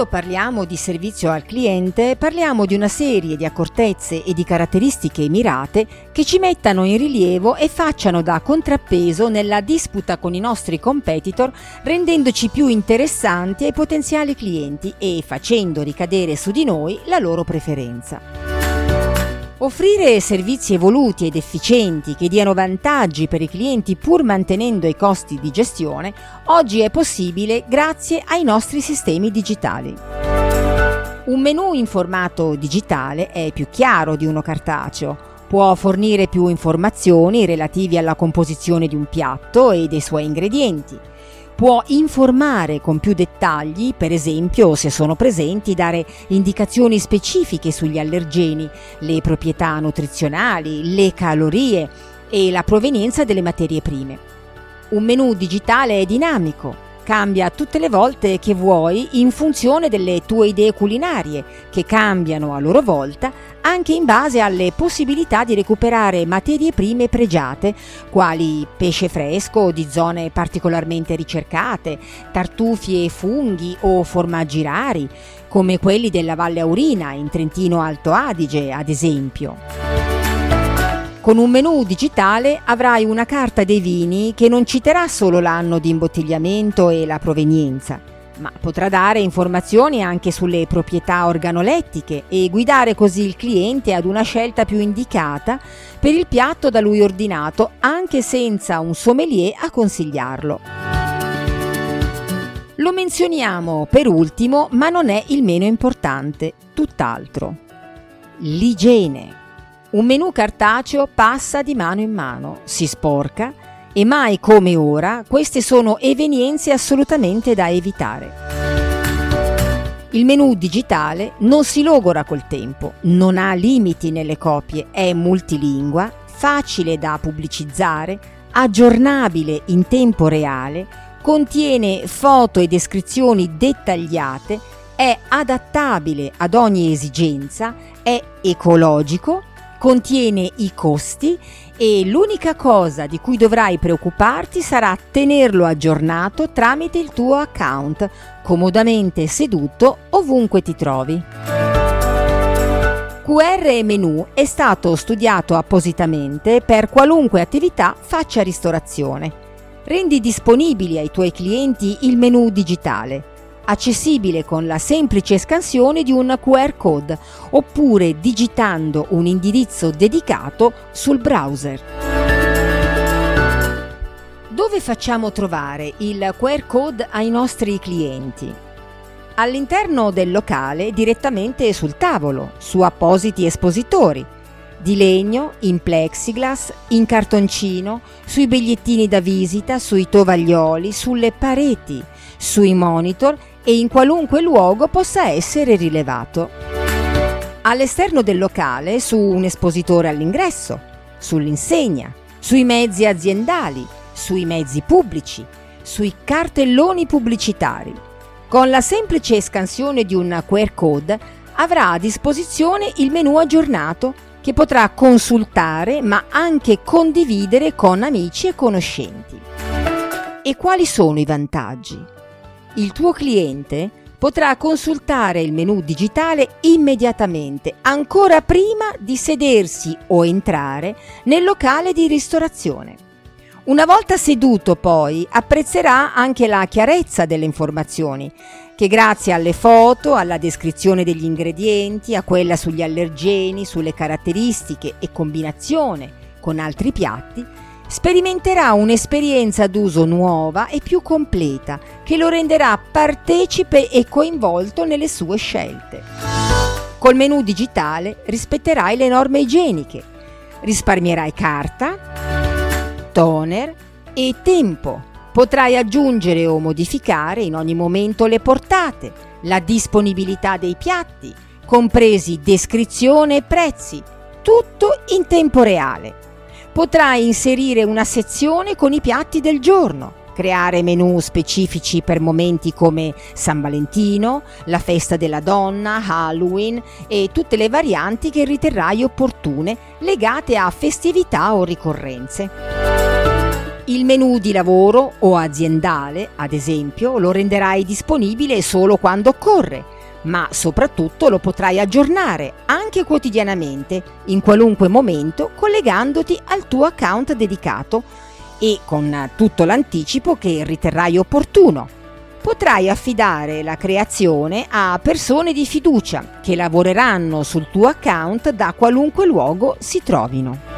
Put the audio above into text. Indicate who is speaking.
Speaker 1: Quando parliamo di servizio al cliente, parliamo di una serie di accortezze e di caratteristiche mirate che ci mettano in rilievo e facciano da contrappeso nella disputa con i nostri competitor, rendendoci più interessanti ai potenziali clienti e facendo ricadere su di noi la loro preferenza. Offrire servizi evoluti ed efficienti che diano vantaggi per i clienti pur mantenendo i costi di gestione, oggi è possibile grazie ai nostri sistemi digitali. Un menu in formato digitale è più chiaro di uno cartaceo, può fornire più informazioni relative alla composizione di un piatto e dei suoi ingredienti può informare con più dettagli, per esempio se sono presenti, dare indicazioni specifiche sugli allergeni, le proprietà nutrizionali, le calorie e la provenienza delle materie prime. Un menu digitale è dinamico, cambia tutte le volte che vuoi in funzione delle tue idee culinarie, che cambiano a loro volta anche in base alle possibilità di recuperare materie prime pregiate, quali pesce fresco di zone particolarmente ricercate, tartufi e funghi o formaggi rari, come quelli della Valle Aurina in Trentino Alto Adige, ad esempio. Con un menu digitale avrai una carta dei vini che non citerà solo l'anno di imbottigliamento e la provenienza, ma potrà dare informazioni anche sulle proprietà organolettiche e guidare così il cliente ad una scelta più indicata per il piatto da lui ordinato anche senza un sommelier a consigliarlo. Lo menzioniamo per ultimo, ma non è il meno importante, tutt'altro. L'igiene. Un menù cartaceo passa di mano in mano, si sporca e mai come ora queste sono evenienze assolutamente da evitare. Il menù digitale non si logora col tempo, non ha limiti nelle copie, è multilingua, facile da pubblicizzare, aggiornabile in tempo reale, contiene foto e descrizioni dettagliate, è adattabile ad ogni esigenza, è ecologico, contiene i costi e l'unica cosa di cui dovrai preoccuparti sarà tenerlo aggiornato tramite il tuo account, comodamente seduto ovunque ti trovi. QR Menu è stato studiato appositamente per qualunque attività faccia ristorazione. Rendi disponibili ai tuoi clienti il menu digitale accessibile con la semplice scansione di un QR code oppure digitando un indirizzo dedicato sul browser. Dove facciamo trovare il QR code ai nostri clienti? All'interno del locale direttamente sul tavolo, su appositi espositori di legno, in plexiglass, in cartoncino, sui bigliettini da visita, sui tovaglioli, sulle pareti, sui monitor e in qualunque luogo possa essere rilevato. All'esterno del locale, su un espositore all'ingresso, sull'insegna, sui mezzi aziendali, sui mezzi pubblici, sui cartelloni pubblicitari. Con la semplice scansione di un QR code avrà a disposizione il menu aggiornato che potrà consultare ma anche condividere con amici e conoscenti. E quali sono i vantaggi? Il tuo cliente potrà consultare il menu digitale immediatamente, ancora prima di sedersi o entrare nel locale di ristorazione. Una volta seduto poi apprezzerà anche la chiarezza delle informazioni, che grazie alle foto, alla descrizione degli ingredienti, a quella sugli allergeni, sulle caratteristiche e combinazione con altri piatti, sperimenterà un'esperienza d'uso nuova e più completa che lo renderà partecipe e coinvolto nelle sue scelte. Col menu digitale rispetterai le norme igieniche, risparmierai carta, toner e tempo. Potrai aggiungere o modificare in ogni momento le portate, la disponibilità dei piatti, compresi descrizione e prezzi, tutto in tempo reale potrai inserire una sezione con i piatti del giorno, creare menu specifici per momenti come San Valentino, la festa della donna, Halloween e tutte le varianti che riterrai opportune legate a festività o ricorrenze. Il menu di lavoro o aziendale, ad esempio, lo renderai disponibile solo quando occorre, ma soprattutto lo potrai aggiornare anche quotidianamente, in qualunque momento, collegandoti al tuo account dedicato e con tutto l'anticipo che riterrai opportuno. Potrai affidare la creazione a persone di fiducia che lavoreranno sul tuo account da qualunque luogo si trovino.